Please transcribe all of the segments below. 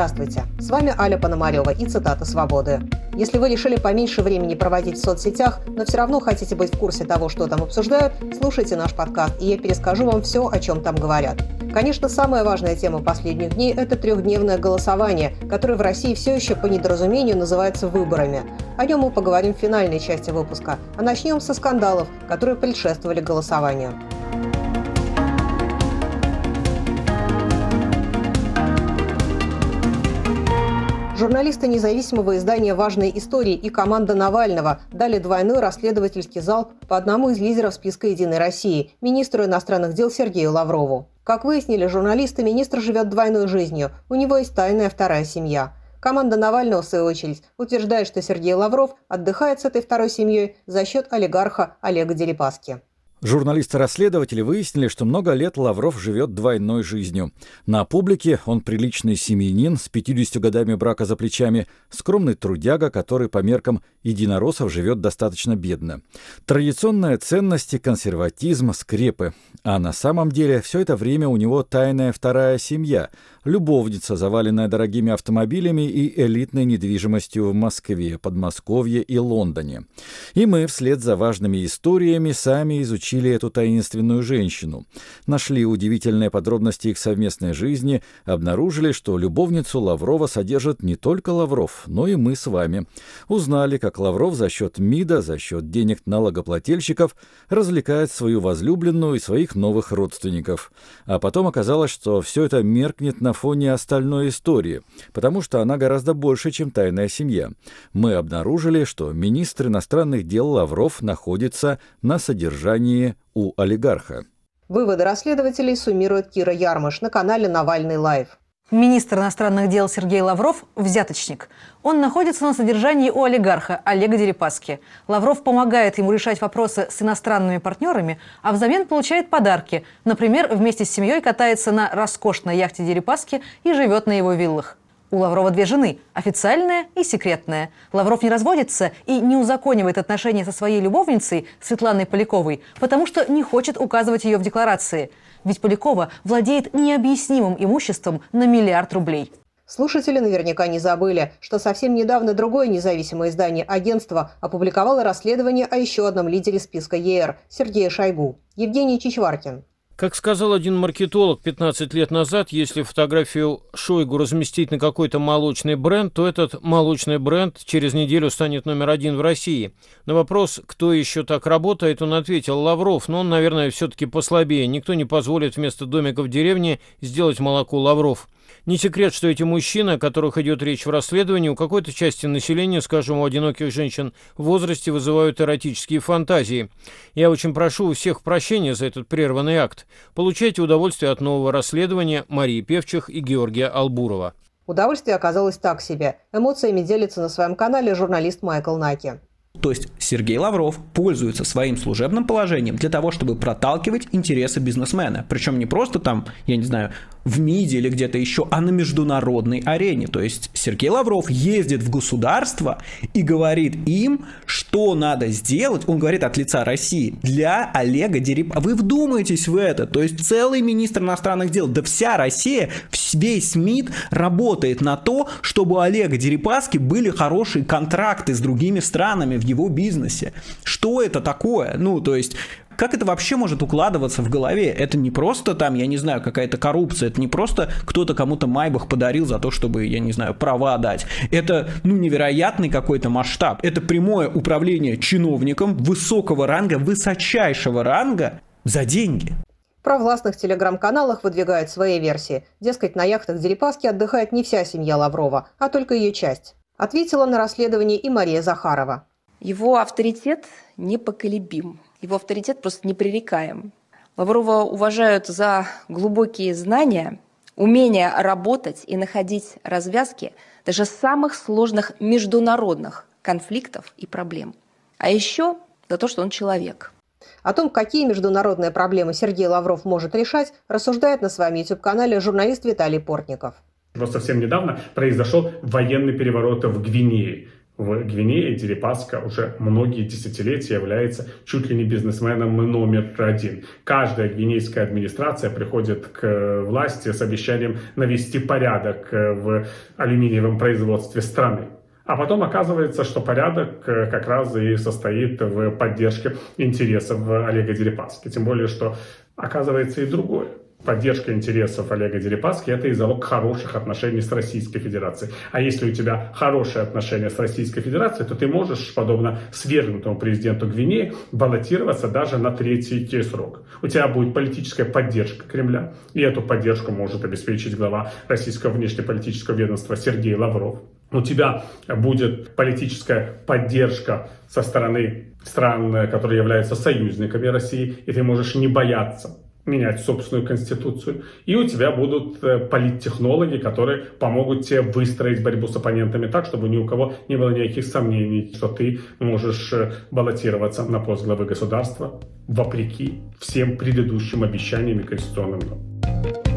Здравствуйте, с вами Аля Пономарева и цитата «Свободы». Если вы решили поменьше времени проводить в соцсетях, но все равно хотите быть в курсе того, что там обсуждают, слушайте наш подкаст, и я перескажу вам все, о чем там говорят. Конечно, самая важная тема последних дней – это трехдневное голосование, которое в России все еще по недоразумению называется выборами. О нем мы поговорим в финальной части выпуска, а начнем со скандалов, которые предшествовали голосованию. Журналисты независимого издания «Важные истории» и команда Навального дали двойной расследовательский залп по одному из лидеров списка «Единой России» – министру иностранных дел Сергею Лаврову. Как выяснили журналисты, министр живет двойной жизнью. У него есть тайная вторая семья. Команда Навального, в свою очередь, утверждает, что Сергей Лавров отдыхает с этой второй семьей за счет олигарха Олега Дерипаски. Журналисты-расследователи выяснили, что много лет Лавров живет двойной жизнью. На публике он приличный семьянин с 50 годами брака за плечами, скромный трудяга, который по меркам единороссов живет достаточно бедно. Традиционные ценности, консерватизм, скрепы. А на самом деле все это время у него тайная вторая семья, любовница, заваленная дорогими автомобилями и элитной недвижимостью в Москве, Подмосковье и Лондоне. И мы вслед за важными историями сами изучили эту таинственную женщину. Нашли удивительные подробности их совместной жизни, обнаружили, что любовницу Лаврова содержит не только Лавров, но и мы с вами. Узнали, как Лавров за счет МИДа, за счет денег налогоплательщиков развлекает свою возлюбленную и своих новых родственников. А потом оказалось, что все это меркнет на на фоне остальной истории, потому что она гораздо больше, чем тайная семья. Мы обнаружили, что министр иностранных дел Лавров находится на содержании у олигарха. Выводы расследователей суммирует Кира Ярмыш на канале «Навальный Live». Министр иностранных дел Сергей Лавров – взяточник. Он находится на содержании у олигарха Олега Дерипаски. Лавров помогает ему решать вопросы с иностранными партнерами, а взамен получает подарки. Например, вместе с семьей катается на роскошной яхте Дерипаски и живет на его виллах. У Лаврова две жены – официальная и секретная. Лавров не разводится и не узаконивает отношения со своей любовницей Светланой Поляковой, потому что не хочет указывать ее в декларации – ведь Полякова владеет необъяснимым имуществом на миллиард рублей. Слушатели наверняка не забыли, что совсем недавно другое независимое издание «Агентство» опубликовало расследование о еще одном лидере списка ЕР – Сергея Шойгу, Евгений Чичваркин. Как сказал один маркетолог 15 лет назад, если фотографию Шойгу разместить на какой-то молочный бренд, то этот молочный бренд через неделю станет номер один в России. На вопрос, кто еще так работает, он ответил Лавров, но он, наверное, все-таки послабее. Никто не позволит вместо домика в деревне сделать молоко Лавров. Не секрет, что эти мужчины, о которых идет речь в расследовании, у какой-то части населения, скажем, у одиноких женщин в возрасте, вызывают эротические фантазии. Я очень прошу у всех прощения за этот прерванный акт. Получайте удовольствие от нового расследования Марии Певчих и Георгия Албурова. Удовольствие оказалось так себе. Эмоциями делится на своем канале журналист Майкл Наки. То есть Сергей Лавров пользуется своим служебным положением для того, чтобы проталкивать интересы бизнесмена. Причем не просто там, я не знаю, в МИДе или где-то еще, а на международной арене. То есть Сергей Лавров ездит в государство и говорит им, что надо сделать, он говорит от лица России, для Олега Дерипа. Вы вдумаетесь в это? То есть целый министр иностранных дел, да вся Россия, весь МИД работает на то, чтобы у Олега Дерипаски были хорошие контракты с другими странами в его бизнесе. Что это такое? Ну, то есть как это вообще может укладываться в голове? Это не просто там, я не знаю, какая-то коррупция, это не просто кто-то кому-то майбах подарил за то, чтобы, я не знаю, права дать. Это, ну, невероятный какой-то масштаб. Это прямое управление чиновником высокого ранга, высочайшего ранга за деньги. В провластных телеграм-каналах выдвигают свои версии. Дескать, на яхтах Дерипаски отдыхает не вся семья Лаврова, а только ее часть. Ответила на расследование и Мария Захарова. Его авторитет непоколебим. Его авторитет просто непререкаем. Лаврова уважают за глубокие знания, умение работать и находить развязки даже самых сложных международных конфликтов и проблем. А еще за то, что он человек. О том, какие международные проблемы Сергей Лавров может решать, рассуждает на своем YouTube-канале журналист Виталий Портников. Вот совсем недавно произошел военный переворот в Гвинее. В Гвинее Дерипаска уже многие десятилетия является чуть ли не бизнесменом номер один. Каждая гвинейская администрация приходит к власти с обещанием навести порядок в алюминиевом производстве страны. А потом оказывается, что порядок как раз и состоит в поддержке интересов Олега Дерипаски. Тем более, что оказывается и другое поддержка интересов Олега Дерипаски – это и залог хороших отношений с Российской Федерацией. А если у тебя хорошие отношения с Российской Федерацией, то ты можешь, подобно свергнутому президенту Гвинеи, баллотироваться даже на третий срок. У тебя будет политическая поддержка Кремля, и эту поддержку может обеспечить глава российского внешнеполитического ведомства Сергей Лавров. У тебя будет политическая поддержка со стороны стран, которые являются союзниками России, и ты можешь не бояться менять собственную конституцию. И у тебя будут э, политтехнологи, которые помогут тебе выстроить борьбу с оппонентами так, чтобы ни у кого не было никаких сомнений, что ты можешь э, баллотироваться на пост главы государства вопреки всем предыдущим обещаниям и конституционным нормам.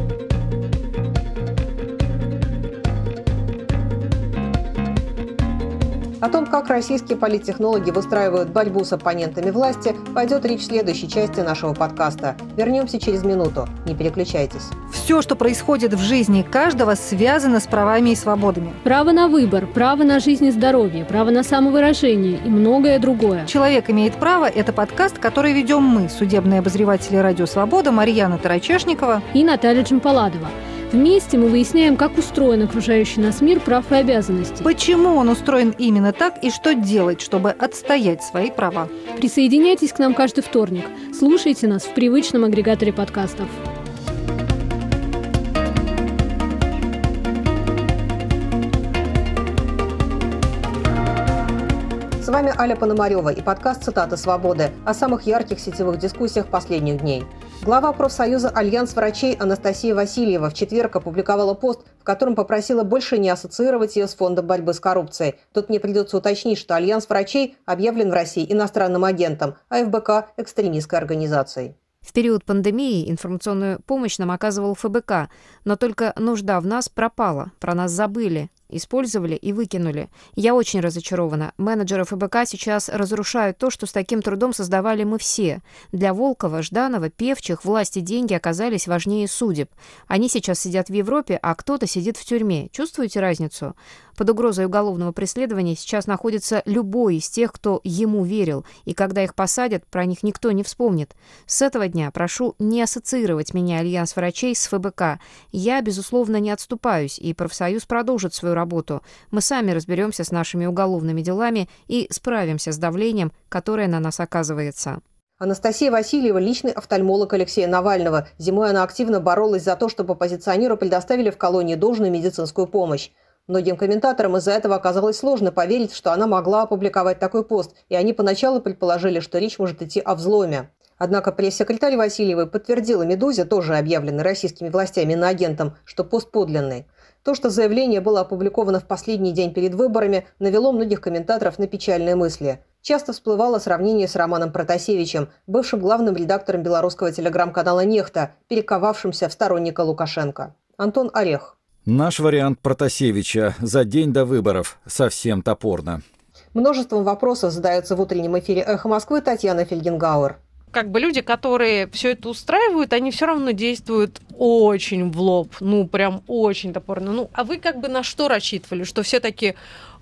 О том, как российские политтехнологи выстраивают борьбу с оппонентами власти, пойдет речь в следующей части нашего подкаста. Вернемся через минуту. Не переключайтесь. Все, что происходит в жизни каждого, связано с правами и свободами. Право на выбор, право на жизнь и здоровье, право на самовыражение и многое другое. «Человек имеет право» – это подкаст, который ведем мы, судебные обозреватели «Радио Свобода» Марьяна Тарачешникова и Наталья Джампаладова. Вместе мы выясняем, как устроен окружающий нас мир прав и обязанностей. Почему он устроен именно так и что делать, чтобы отстоять свои права. Присоединяйтесь к нам каждый вторник. Слушайте нас в привычном агрегаторе подкастов. С вами Аля Пономарева и подкаст «Цитаты свободы» о самых ярких сетевых дискуссиях последних дней. Глава профсоюза «Альянс врачей» Анастасия Васильева в четверг опубликовала пост, в котором попросила больше не ассоциировать ее с Фондом борьбы с коррупцией. Тут мне придется уточнить, что Альянс врачей объявлен в России иностранным агентом, а ФБК – экстремистской организацией. В период пандемии информационную помощь нам оказывал ФБК, но только нужда в нас пропала, про нас забыли. Использовали и выкинули. Я очень разочарована. Менеджеры ФБК сейчас разрушают то, что с таким трудом создавали мы все. Для Волкова, Жданова, Певчих власти деньги оказались важнее судеб. Они сейчас сидят в Европе, а кто-то сидит в тюрьме. Чувствуете разницу? Под угрозой уголовного преследования сейчас находится любой из тех, кто ему верил, и когда их посадят, про них никто не вспомнит. С этого дня прошу не ассоциировать меня Альянс врачей с ФБК. Я, безусловно, не отступаюсь, и профсоюз продолжит свою работу. Мы сами разберемся с нашими уголовными делами и справимся с давлением, которое на нас оказывается. Анастасия Васильева – личный офтальмолог Алексея Навального. Зимой она активно боролась за то, чтобы оппозиционеру предоставили в колонии должную медицинскую помощь. Многим комментаторам из-за этого оказалось сложно поверить, что она могла опубликовать такой пост, и они поначалу предположили, что речь может идти о взломе. Однако пресс-секретарь Васильевой подтвердила «Медузе», тоже объявленной российскими властями агентом, что пост подлинный. То, что заявление было опубликовано в последний день перед выборами, навело многих комментаторов на печальные мысли. Часто всплывало сравнение с Романом Протасевичем, бывшим главным редактором белорусского телеграм-канала «Нехта», перековавшимся в сторонника Лукашенко. Антон Орех. Наш вариант Протасевича за день до выборов совсем топорно. Множеством вопросов задается в утреннем эфире «Эхо Москвы» Татьяна Фельгенгауэр как бы люди, которые все это устраивают, они все равно действуют очень в лоб, ну прям очень топорно. Ну, а вы как бы на что рассчитывали, что все таки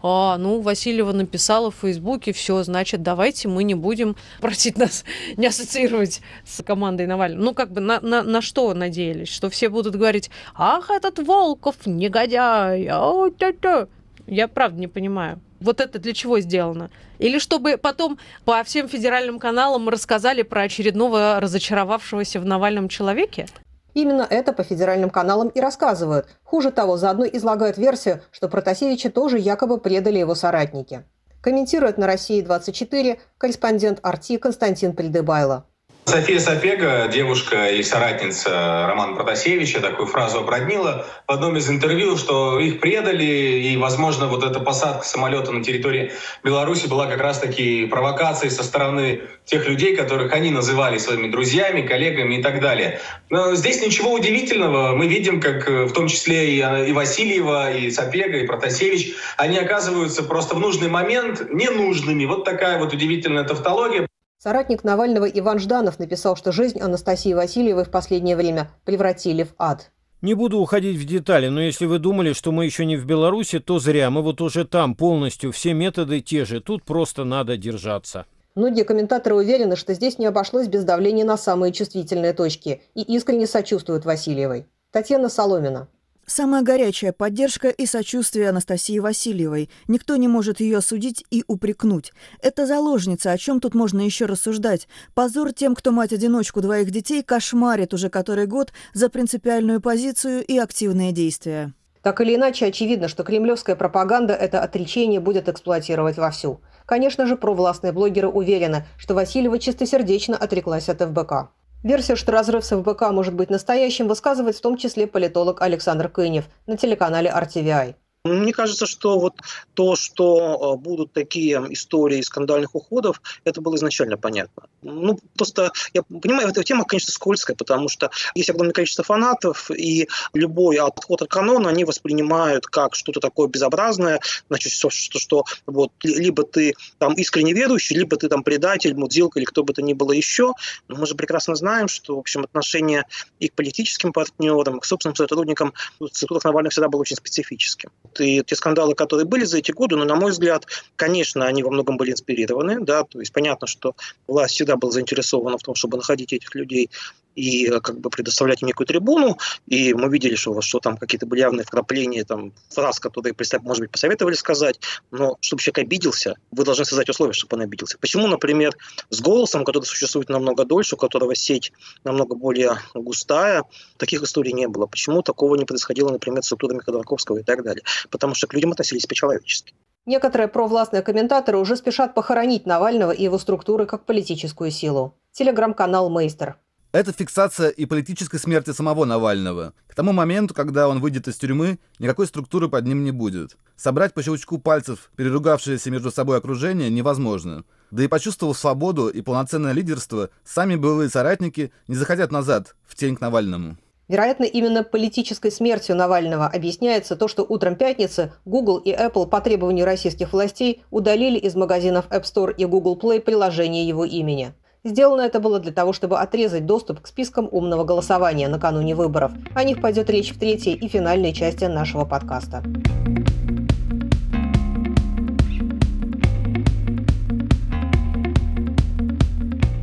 а, ну, Васильева написала в Фейсбуке, все, значит, давайте мы не будем просить нас не ассоциировать с командой Навального. Ну, как бы на, на, на что надеялись? Что все будут говорить, ах, этот Волков, негодяй, а, та -та. Я правда не понимаю. Вот это для чего сделано? Или чтобы потом по всем федеральным каналам рассказали про очередного разочаровавшегося в Навальном человеке? Именно это по федеральным каналам и рассказывают. Хуже того, заодно излагают версию, что Протасевича тоже якобы предали его соратники. Комментирует на России 24 корреспондент Арти Константин Придыбайло. София Сапега, девушка и соратница Романа Протасевича, такую фразу обронила в одном из интервью, что их предали, и, возможно, вот эта посадка самолета на территории Беларуси была как раз-таки провокацией со стороны тех людей, которых они называли своими друзьями, коллегами и так далее. Но здесь ничего удивительного. Мы видим, как э, в том числе и, и Васильева, и Сапега, и Протасевич, они оказываются просто в нужный момент ненужными. Вот такая вот удивительная тавтология. Соратник Навального Иван Жданов написал, что жизнь Анастасии Васильевой в последнее время превратили в ад. Не буду уходить в детали, но если вы думали, что мы еще не в Беларуси, то зря. Мы вот уже там полностью, все методы те же. Тут просто надо держаться. Многие комментаторы уверены, что здесь не обошлось без давления на самые чувствительные точки и искренне сочувствуют Васильевой. Татьяна Соломина. Самая горячая поддержка и сочувствие Анастасии Васильевой. Никто не может ее осудить и упрекнуть. Это заложница, о чем тут можно еще рассуждать. Позор тем, кто мать-одиночку двоих детей кошмарит уже который год за принципиальную позицию и активные действия. Так или иначе, очевидно, что кремлевская пропаганда это отречение будет эксплуатировать вовсю. Конечно же, провластные блогеры уверены, что Васильева чистосердечно отреклась от ФБК. Версия, что разрыв с ФБК может быть настоящим, высказывает в том числе политолог Александр Кынев на телеканале RTVI. Мне кажется, что вот то, что э, будут такие истории скандальных уходов, это было изначально понятно. Ну, просто я понимаю, эта тема, конечно, скользкая, потому что есть огромное количество фанатов, и любой отход от канона они воспринимают как что-то такое безобразное, значит, что, что, что вот либо ты там искренне верующий, либо ты там предатель, мудилка или кто бы то ни было еще. Но мы же прекрасно знаем, что, в общем, отношение и к политическим партнерам, и к собственным сотрудникам в институтах Навального всегда было очень специфическим. И те скандалы, которые были за эти годы, ну, на мой взгляд, конечно, они во многом были инспирированы, да, то есть понятно, что власть всегда была заинтересована в том, чтобы находить этих людей и э, как бы предоставлять некую трибуну, и мы видели, что, что там какие-то были явные вкрапления, там, фраз, которые, может быть, посоветовали сказать, но чтобы человек обиделся, вы должны создать условия, чтобы он обиделся. Почему, например, с голосом, который существует намного дольше, у которого сеть намного более густая, таких историй не было? Почему такого не происходило, например, с структурами Ходорковского и так далее? Потому что к людям относились по-человечески. Некоторые провластные комментаторы уже спешат похоронить Навального и его структуры как политическую силу. Телеграм-канал «Мейстер». Это фиксация и политической смерти самого Навального. К тому моменту, когда он выйдет из тюрьмы, никакой структуры под ним не будет. Собрать по щелчку пальцев переругавшееся между собой окружение невозможно. Да и почувствовав свободу и полноценное лидерство, сами былые соратники не захотят назад, в тень к Навальному. Вероятно, именно политической смертью Навального объясняется то, что утром пятницы Google и Apple по требованию российских властей удалили из магазинов App Store и Google Play приложение его имени. Сделано это было для того, чтобы отрезать доступ к спискам умного голосования накануне выборов. О них пойдет речь в третьей и финальной части нашего подкаста.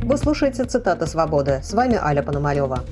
Вы слушаете «Цитаты свободы». С вами Аля Пономарева.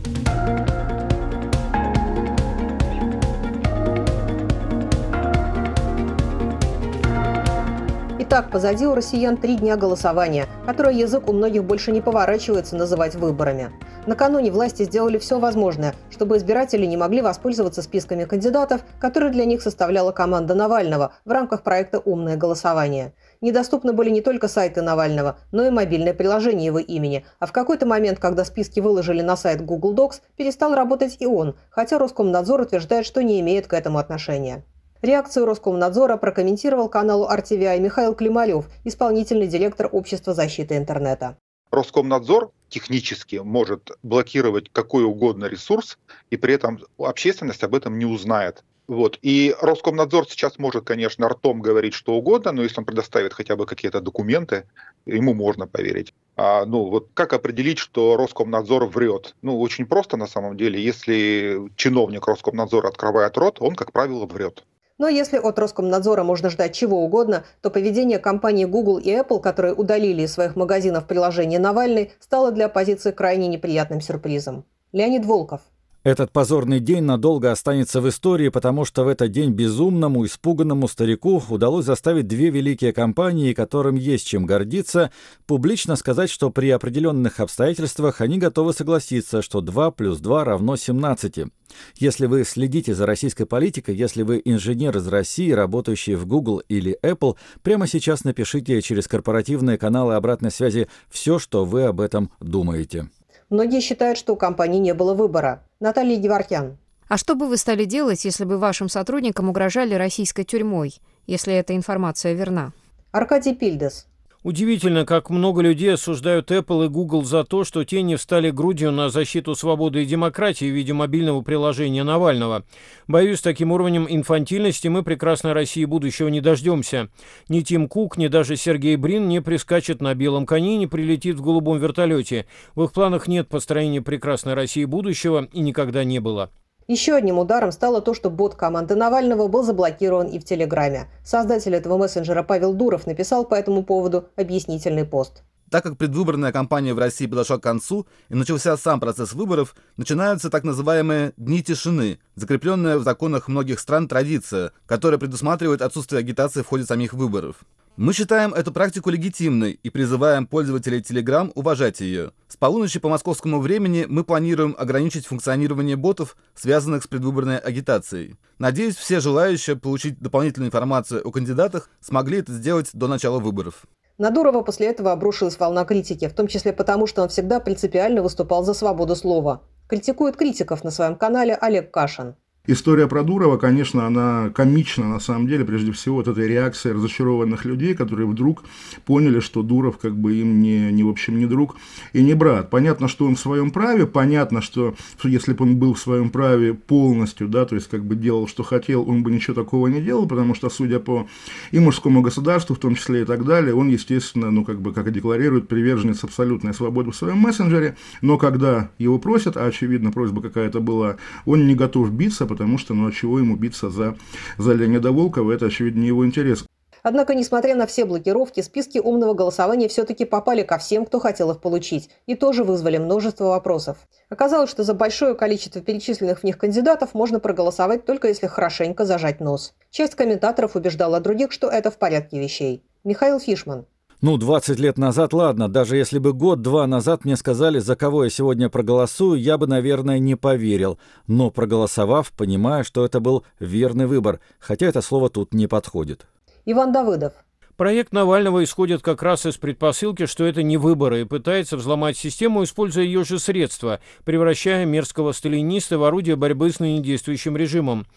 Итак, позади у россиян три дня голосования, которое язык у многих больше не поворачивается называть выборами. Накануне власти сделали все возможное, чтобы избиратели не могли воспользоваться списками кандидатов, которые для них составляла команда Навального в рамках проекта «Умное голосование». Недоступны были не только сайты Навального, но и мобильное приложение его имени, а в какой-то момент, когда списки выложили на сайт Google Docs, перестал работать и он, хотя Роскомнадзор утверждает, что не имеет к этому отношения. Реакцию Роскомнадзора прокомментировал каналу RTVI Михаил Клималев, исполнительный директор Общества защиты интернета. Роскомнадзор технически может блокировать какой угодно ресурс, и при этом общественность об этом не узнает. Вот. И Роскомнадзор сейчас может, конечно, ртом говорить что угодно, но если он предоставит хотя бы какие-то документы, ему можно поверить. А, ну, вот как определить, что Роскомнадзор врет? Ну, очень просто на самом деле. Если чиновник Роскомнадзора открывает рот, он, как правило, врет. Но если от Роскомнадзора можно ждать чего угодно, то поведение компаний Google и Apple, которые удалили из своих магазинов приложение Навальный, стало для оппозиции крайне неприятным сюрпризом. Леонид Волков. Этот позорный день надолго останется в истории, потому что в этот день безумному, испуганному старику удалось заставить две великие компании, которым есть чем гордиться, публично сказать, что при определенных обстоятельствах они готовы согласиться, что 2 плюс 2 равно 17. Если вы следите за российской политикой, если вы инженер из России, работающий в Google или Apple, прямо сейчас напишите через корпоративные каналы обратной связи все, что вы об этом думаете. Многие считают, что у компании не было выбора. Наталья Геворкян. А что бы вы стали делать, если бы вашим сотрудникам угрожали российской тюрьмой, если эта информация верна? Аркадий Пильдес. Удивительно, как много людей осуждают Apple и Google за то, что те не встали грудью на защиту свободы и демократии в виде мобильного приложения Навального. Боюсь, таким уровнем инфантильности мы прекрасной России будущего не дождемся. Ни Тим Кук, ни даже Сергей Брин не прискачет на белом коне не прилетит в голубом вертолете. В их планах нет построения прекрасной России будущего и никогда не было. Еще одним ударом стало то, что бот команды Навального был заблокирован и в Телеграме. Создатель этого мессенджера Павел Дуров написал по этому поводу объяснительный пост. Так как предвыборная кампания в России подошла к концу и начался сам процесс выборов, начинаются так называемые «дни тишины», закрепленная в законах многих стран традиция, которая предусматривает отсутствие агитации в ходе самих выборов. Мы считаем эту практику легитимной и призываем пользователей Telegram уважать ее. С полуночи по московскому времени мы планируем ограничить функционирование ботов, связанных с предвыборной агитацией. Надеюсь, все желающие получить дополнительную информацию о кандидатах смогли это сделать до начала выборов. На Дурова после этого обрушилась волна критики, в том числе потому, что он всегда принципиально выступал за свободу слова. Критикует критиков на своем канале Олег Кашин. История про Дурова, конечно, она комична на самом деле, прежде всего, вот этой реакции разочарованных людей, которые вдруг поняли, что Дуров как бы им не, не в общем, не друг и не брат. Понятно, что он в своем праве, понятно, что если бы он был в своем праве полностью, да, то есть как бы делал, что хотел, он бы ничего такого не делал, потому что, судя по и мужскому государству, в том числе и так далее, он, естественно, ну, как бы, как и декларирует, приверженец абсолютной свободы в своем мессенджере, но когда его просят, а очевидно, просьба какая-то была, он не готов биться, потому что, ну, а чего ему биться за, за Леонида Волкова, это, очевидно, не его интерес. Однако, несмотря на все блокировки, списки умного голосования все-таки попали ко всем, кто хотел их получить, и тоже вызвали множество вопросов. Оказалось, что за большое количество перечисленных в них кандидатов можно проголосовать только если хорошенько зажать нос. Часть комментаторов убеждала других, что это в порядке вещей. Михаил Фишман. Ну, 20 лет назад, ладно, даже если бы год-два назад мне сказали, за кого я сегодня проголосую, я бы, наверное, не поверил. Но проголосовав, понимаю, что это был верный выбор, хотя это слово тут не подходит. Иван Давыдов. Проект Навального исходит как раз из предпосылки, что это не выборы, и пытается взломать систему, используя ее же средства, превращая мерзкого сталиниста в орудие борьбы с ныне действующим режимом.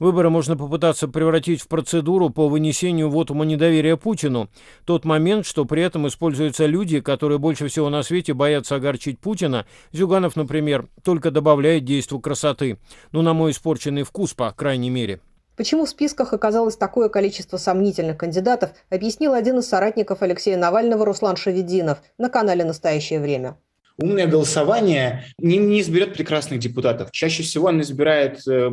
Выборы можно попытаться превратить в процедуру по вынесению вотума недоверия Путину. Тот момент, что при этом используются люди, которые больше всего на свете боятся огорчить Путина, Зюганов, например, только добавляет действу красоты. Ну, на мой испорченный вкус, по крайней мере. Почему в списках оказалось такое количество сомнительных кандидатов, объяснил один из соратников Алексея Навального Руслан Шавединов на канале «Настоящее время». Умное голосование не, не изберет прекрасных депутатов. Чаще всего оно избирает э,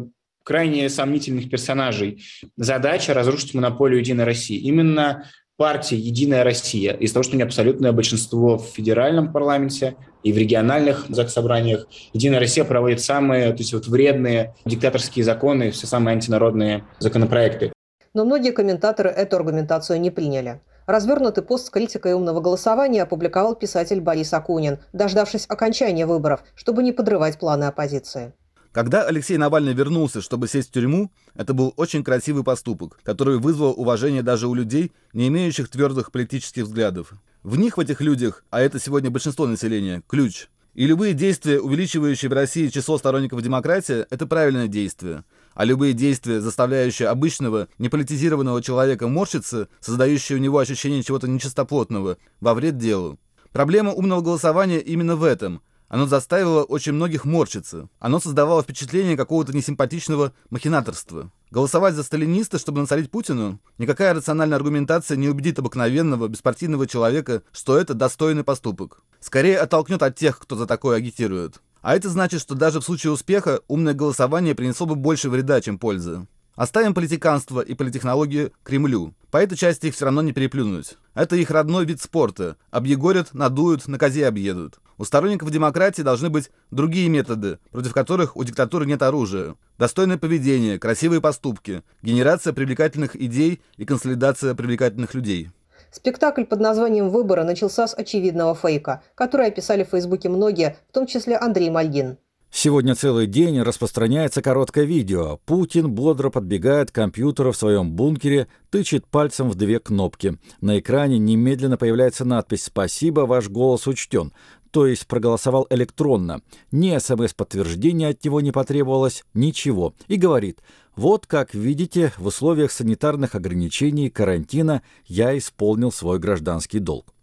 крайне сомнительных персонажей. Задача разрушить монополию Единой России. Именно партия «Единая Россия» из-за того, что у нее абсолютное большинство в федеральном парламенте и в региональных заксобраниях. «Единая Россия» проводит самые то есть вот, вредные диктаторские законы, все самые антинародные законопроекты. Но многие комментаторы эту аргументацию не приняли. Развернутый пост с критикой умного голосования опубликовал писатель Борис Акунин, дождавшись окончания выборов, чтобы не подрывать планы оппозиции. Когда Алексей Навальный вернулся, чтобы сесть в тюрьму, это был очень красивый поступок, который вызвал уважение даже у людей, не имеющих твердых политических взглядов. В них, в этих людях, а это сегодня большинство населения, ключ. И любые действия, увеличивающие в России число сторонников демократии, это правильное действие. А любые действия, заставляющие обычного, неполитизированного человека морщиться, создающие у него ощущение чего-то нечистоплотного, во вред делу. Проблема умного голосования именно в этом – оно заставило очень многих морщиться. Оно создавало впечатление какого-то несимпатичного махинаторства. Голосовать за сталиниста, чтобы насолить Путину? Никакая рациональная аргументация не убедит обыкновенного, беспартийного человека, что это достойный поступок. Скорее оттолкнет от тех, кто за такое агитирует. А это значит, что даже в случае успеха умное голосование принесло бы больше вреда, чем пользы. Оставим политиканство и политтехнологию Кремлю. По этой части их все равно не переплюнуть. Это их родной вид спорта. Объегорят, надуют, на козе объедут. У сторонников демократии должны быть другие методы, против которых у диктатуры нет оружия. Достойное поведение, красивые поступки, генерация привлекательных идей и консолидация привлекательных людей. Спектакль под названием «Выборы» начался с очевидного фейка, который описали в Фейсбуке многие, в том числе Андрей Мальгин. Сегодня целый день распространяется короткое видео. Путин бодро подбегает к компьютеру в своем бункере, тычет пальцем в две кнопки. На экране немедленно появляется надпись «Спасибо, ваш голос учтен». То есть проголосовал электронно. Ни СМС-подтверждения от него не потребовалось, ничего. И говорит, вот как видите, в условиях санитарных ограничений, карантина я исполнил свой гражданский долг.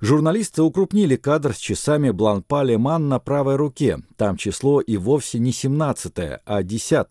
Журналисты укрупнили кадр с часами Бланпа Леман на правой руке. Там число и вовсе не 17 а 10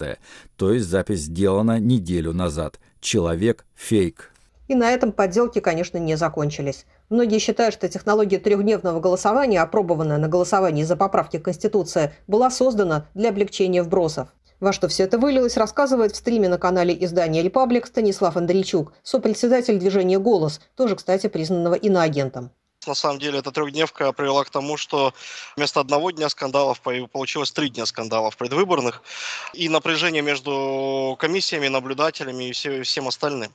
то есть запись сделана неделю назад. Человек – фейк. И на этом подделки, конечно, не закончились. Многие считают, что технология трехдневного голосования, опробованная на голосовании за поправки к Конституции, была создана для облегчения вбросов. Во что все это вылилось, рассказывает в стриме на канале издания «Репаблик» Станислав Андрейчук, сопредседатель движения «Голос», тоже, кстати, признанного иноагентом. На самом деле эта трехдневка привела к тому, что вместо одного дня скандалов получилось три дня скандалов предвыборных и напряжение между комиссиями, наблюдателями и все, всем остальным.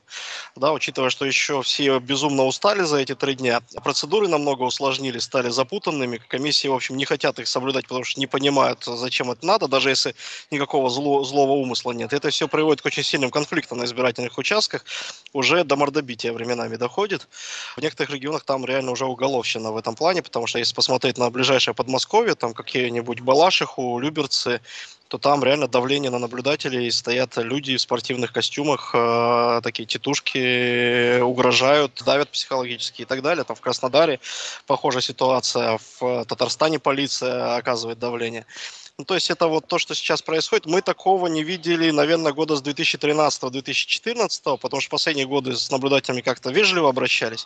Да, учитывая, что еще все безумно устали за эти три дня, процедуры намного усложнились, стали запутанными, комиссии, в общем, не хотят их соблюдать, потому что не понимают, зачем это надо, даже если никакого зло, злого умысла нет. Это все приводит к очень сильным конфликтам на избирательных участках, уже до мордобития временами доходит. В некоторых регионах там реально уже уголовщина в этом плане, потому что если посмотреть на ближайшее Подмосковье, там какие-нибудь Балашиху, Люберцы, то там реально давление на наблюдателей, стоят люди в спортивных костюмах, э, такие тетушки угрожают, давят психологически и так далее. Там в Краснодаре похожая ситуация, в Татарстане полиция оказывает давление. Ну, то есть это вот то, что сейчас происходит. Мы такого не видели, наверное, года с 2013-2014, потому что последние годы с наблюдателями как-то вежливо обращались.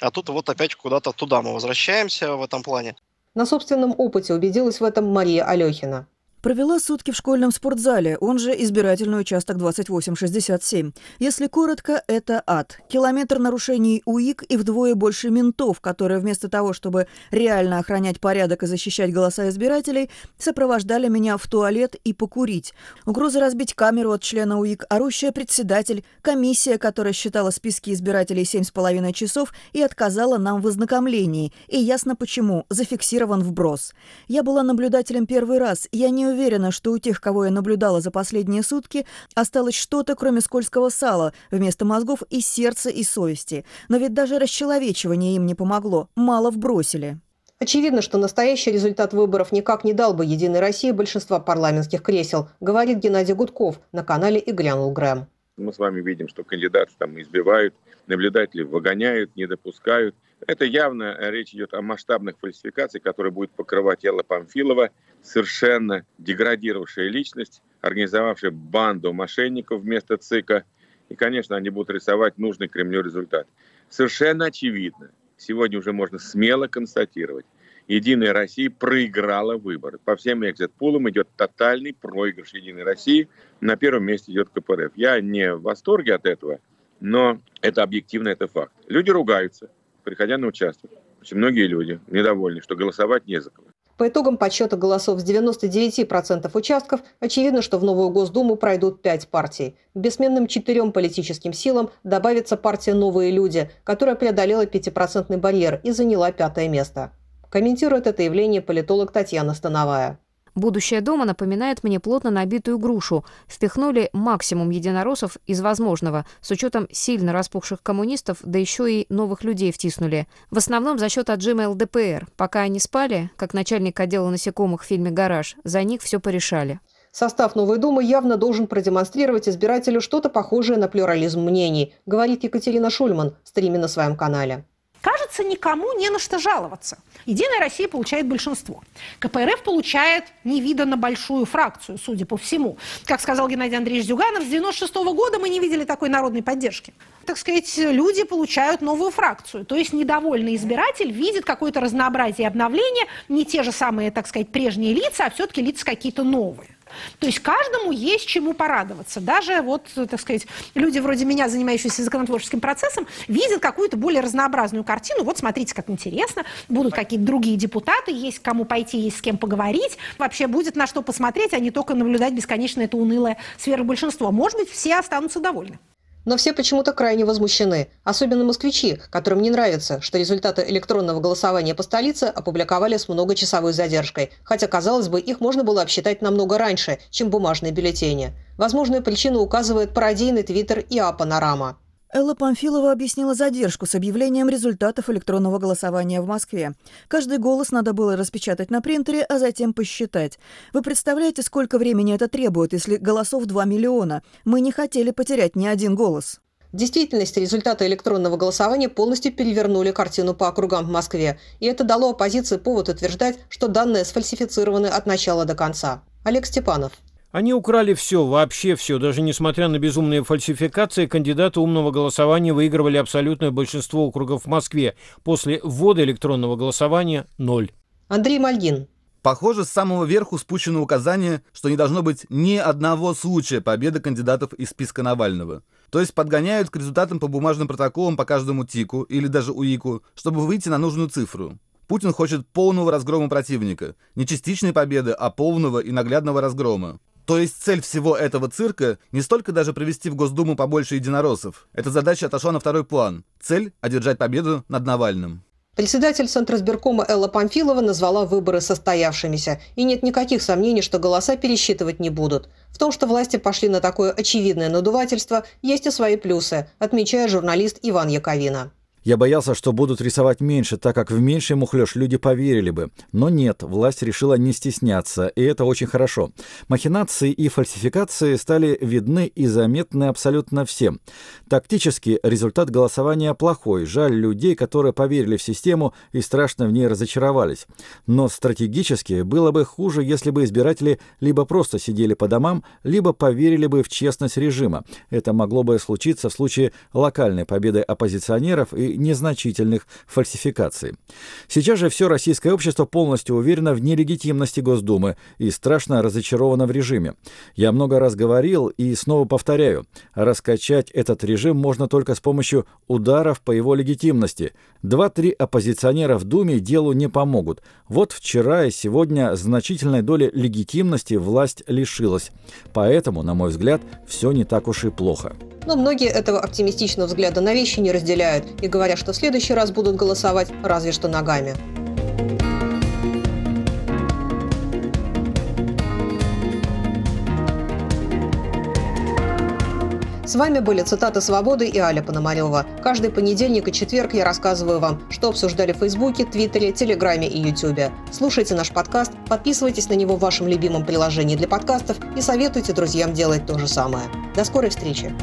А тут вот опять куда-то туда мы возвращаемся в этом плане. На собственном опыте убедилась в этом Мария Алехина. Провела сутки в школьном спортзале, он же избирательный участок 2867. Если коротко, это ад. Километр нарушений УИК и вдвое больше ментов, которые вместо того, чтобы реально охранять порядок и защищать голоса избирателей, сопровождали меня в туалет и покурить. Угроза разбить камеру от члена УИК, орущая председатель, комиссия, которая считала списки избирателей 7,5 часов и отказала нам в ознакомлении. И ясно почему. Зафиксирован вброс. Я была наблюдателем первый раз. Я не уверена, что у тех, кого я наблюдала за последние сутки, осталось что-то, кроме скользкого сала, вместо мозгов и сердца, и совести. Но ведь даже расчеловечивание им не помогло. Мало вбросили. Очевидно, что настоящий результат выборов никак не дал бы «Единой России» большинства парламентских кресел, говорит Геннадий Гудков на канале «И глянул Грэм». Мы с вами видим, что кандидаты там избивают, наблюдатели выгоняют, не допускают. Это явно речь идет о масштабных фальсификациях, которые будет покрывать Элла Памфилова, совершенно деградировавшая личность, организовавшая банду мошенников вместо ЦИКа. И, конечно, они будут рисовать нужный Кремлю результат. Совершенно очевидно, сегодня уже можно смело констатировать, Единая Россия проиграла выборы. По всем экзит-пулам идет тотальный проигрыш Единой России. На первом месте идет КПРФ. Я не в восторге от этого, но это объективно, это факт. Люди ругаются, приходя на участок. Очень многие люди недовольны, что голосовать не за кого. По итогам подсчета голосов с 99% участков очевидно, что в новую Госдуму пройдут пять партий. К бессменным четырем политическим силам добавится партия «Новые люди», которая преодолела 5% барьер и заняла пятое место. Комментирует это явление политолог Татьяна Становая. Будущее дома напоминает мне плотно набитую грушу. Впихнули максимум единороссов из возможного, с учетом сильно распухших коммунистов, да еще и новых людей втиснули. В основном за счет отжима ЛДПР. Пока они спали, как начальник отдела насекомых в фильме «Гараж», за них все порешали. Состав Новой Думы явно должен продемонстрировать избирателю что-то похожее на плюрализм мнений, говорит Екатерина Шульман в стриме на своем канале. Кажется, никому не на что жаловаться. Единая Россия получает большинство. КПРФ получает невиданно большую фракцию, судя по всему. Как сказал Геннадий Андреевич Зюганов, с 96 -го года мы не видели такой народной поддержки. Так сказать, люди получают новую фракцию. То есть недовольный избиратель видит какое-то разнообразие обновления, не те же самые, так сказать, прежние лица, а все-таки лица какие-то новые. То есть каждому есть чему порадоваться. Даже вот, так сказать, люди вроде меня, занимающиеся законотворческим процессом, видят какую-то более разнообразную картину. Вот смотрите, как интересно. Будут какие-то другие депутаты, есть кому пойти, есть с кем поговорить. Вообще будет на что посмотреть, а не только наблюдать бесконечно это унылое сверхбольшинство. Может быть, все останутся довольны. Но все почему-то крайне возмущены, особенно москвичи, которым не нравится, что результаты электронного голосования по столице опубликовали с многочасовой задержкой, хотя, казалось бы, их можно было обсчитать намного раньше, чем бумажные бюллетени. Возможную причину указывает пародийный твиттер ИА «Панорама». Элла Памфилова объяснила задержку с объявлением результатов электронного голосования в Москве. Каждый голос надо было распечатать на принтере, а затем посчитать. Вы представляете, сколько времени это требует, если голосов 2 миллиона? Мы не хотели потерять ни один голос. В действительности результаты электронного голосования полностью перевернули картину по округам в Москве, и это дало оппозиции повод утверждать, что данные сфальсифицированы от начала до конца. Олег Степанов. Они украли все, вообще все. Даже несмотря на безумные фальсификации, кандидаты умного голосования выигрывали абсолютное большинство округов в Москве. После ввода электронного голосования – ноль. Андрей Мальгин. Похоже, с самого верху спущено указание, что не должно быть ни одного случая победы кандидатов из списка Навального. То есть подгоняют к результатам по бумажным протоколам по каждому ТИКу или даже УИКу, чтобы выйти на нужную цифру. Путин хочет полного разгрома противника. Не частичной победы, а полного и наглядного разгрома. То есть цель всего этого цирка не столько даже привести в Госдуму побольше единороссов. Эта задача отошла на второй план. Цель – одержать победу над Навальным. Председатель Центросберкома Элла Памфилова назвала выборы состоявшимися, и нет никаких сомнений, что голоса пересчитывать не будут. В том, что власти пошли на такое очевидное надувательство, есть и свои плюсы, отмечает журналист Иван Яковина. Я боялся, что будут рисовать меньше, так как в меньший мухлёж люди поверили бы. Но нет, власть решила не стесняться, и это очень хорошо. Махинации и фальсификации стали видны и заметны абсолютно всем. Тактически результат голосования плохой. Жаль людей, которые поверили в систему и страшно в ней разочаровались. Но стратегически было бы хуже, если бы избиратели либо просто сидели по домам, либо поверили бы в честность режима. Это могло бы случиться в случае локальной победы оппозиционеров и незначительных фальсификаций. Сейчас же все российское общество полностью уверено в нелегитимности Госдумы и страшно разочаровано в режиме. Я много раз говорил и снова повторяю, раскачать этот режим можно только с помощью ударов по его легитимности. Два-три оппозиционера в Думе делу не помогут. Вот вчера и сегодня значительной доли легитимности власть лишилась. Поэтому, на мой взгляд, все не так уж и плохо. Но многие этого оптимистичного взгляда на вещи не разделяют и говорят, что в следующий раз будут голосовать разве что ногами. С вами были цитаты «Свободы» и Аля Пономарева. Каждый понедельник и четверг я рассказываю вам, что обсуждали в Фейсбуке, Твиттере, Телеграме и Ютубе. Слушайте наш подкаст, подписывайтесь на него в вашем любимом приложении для подкастов и советуйте друзьям делать то же самое. До скорой встречи!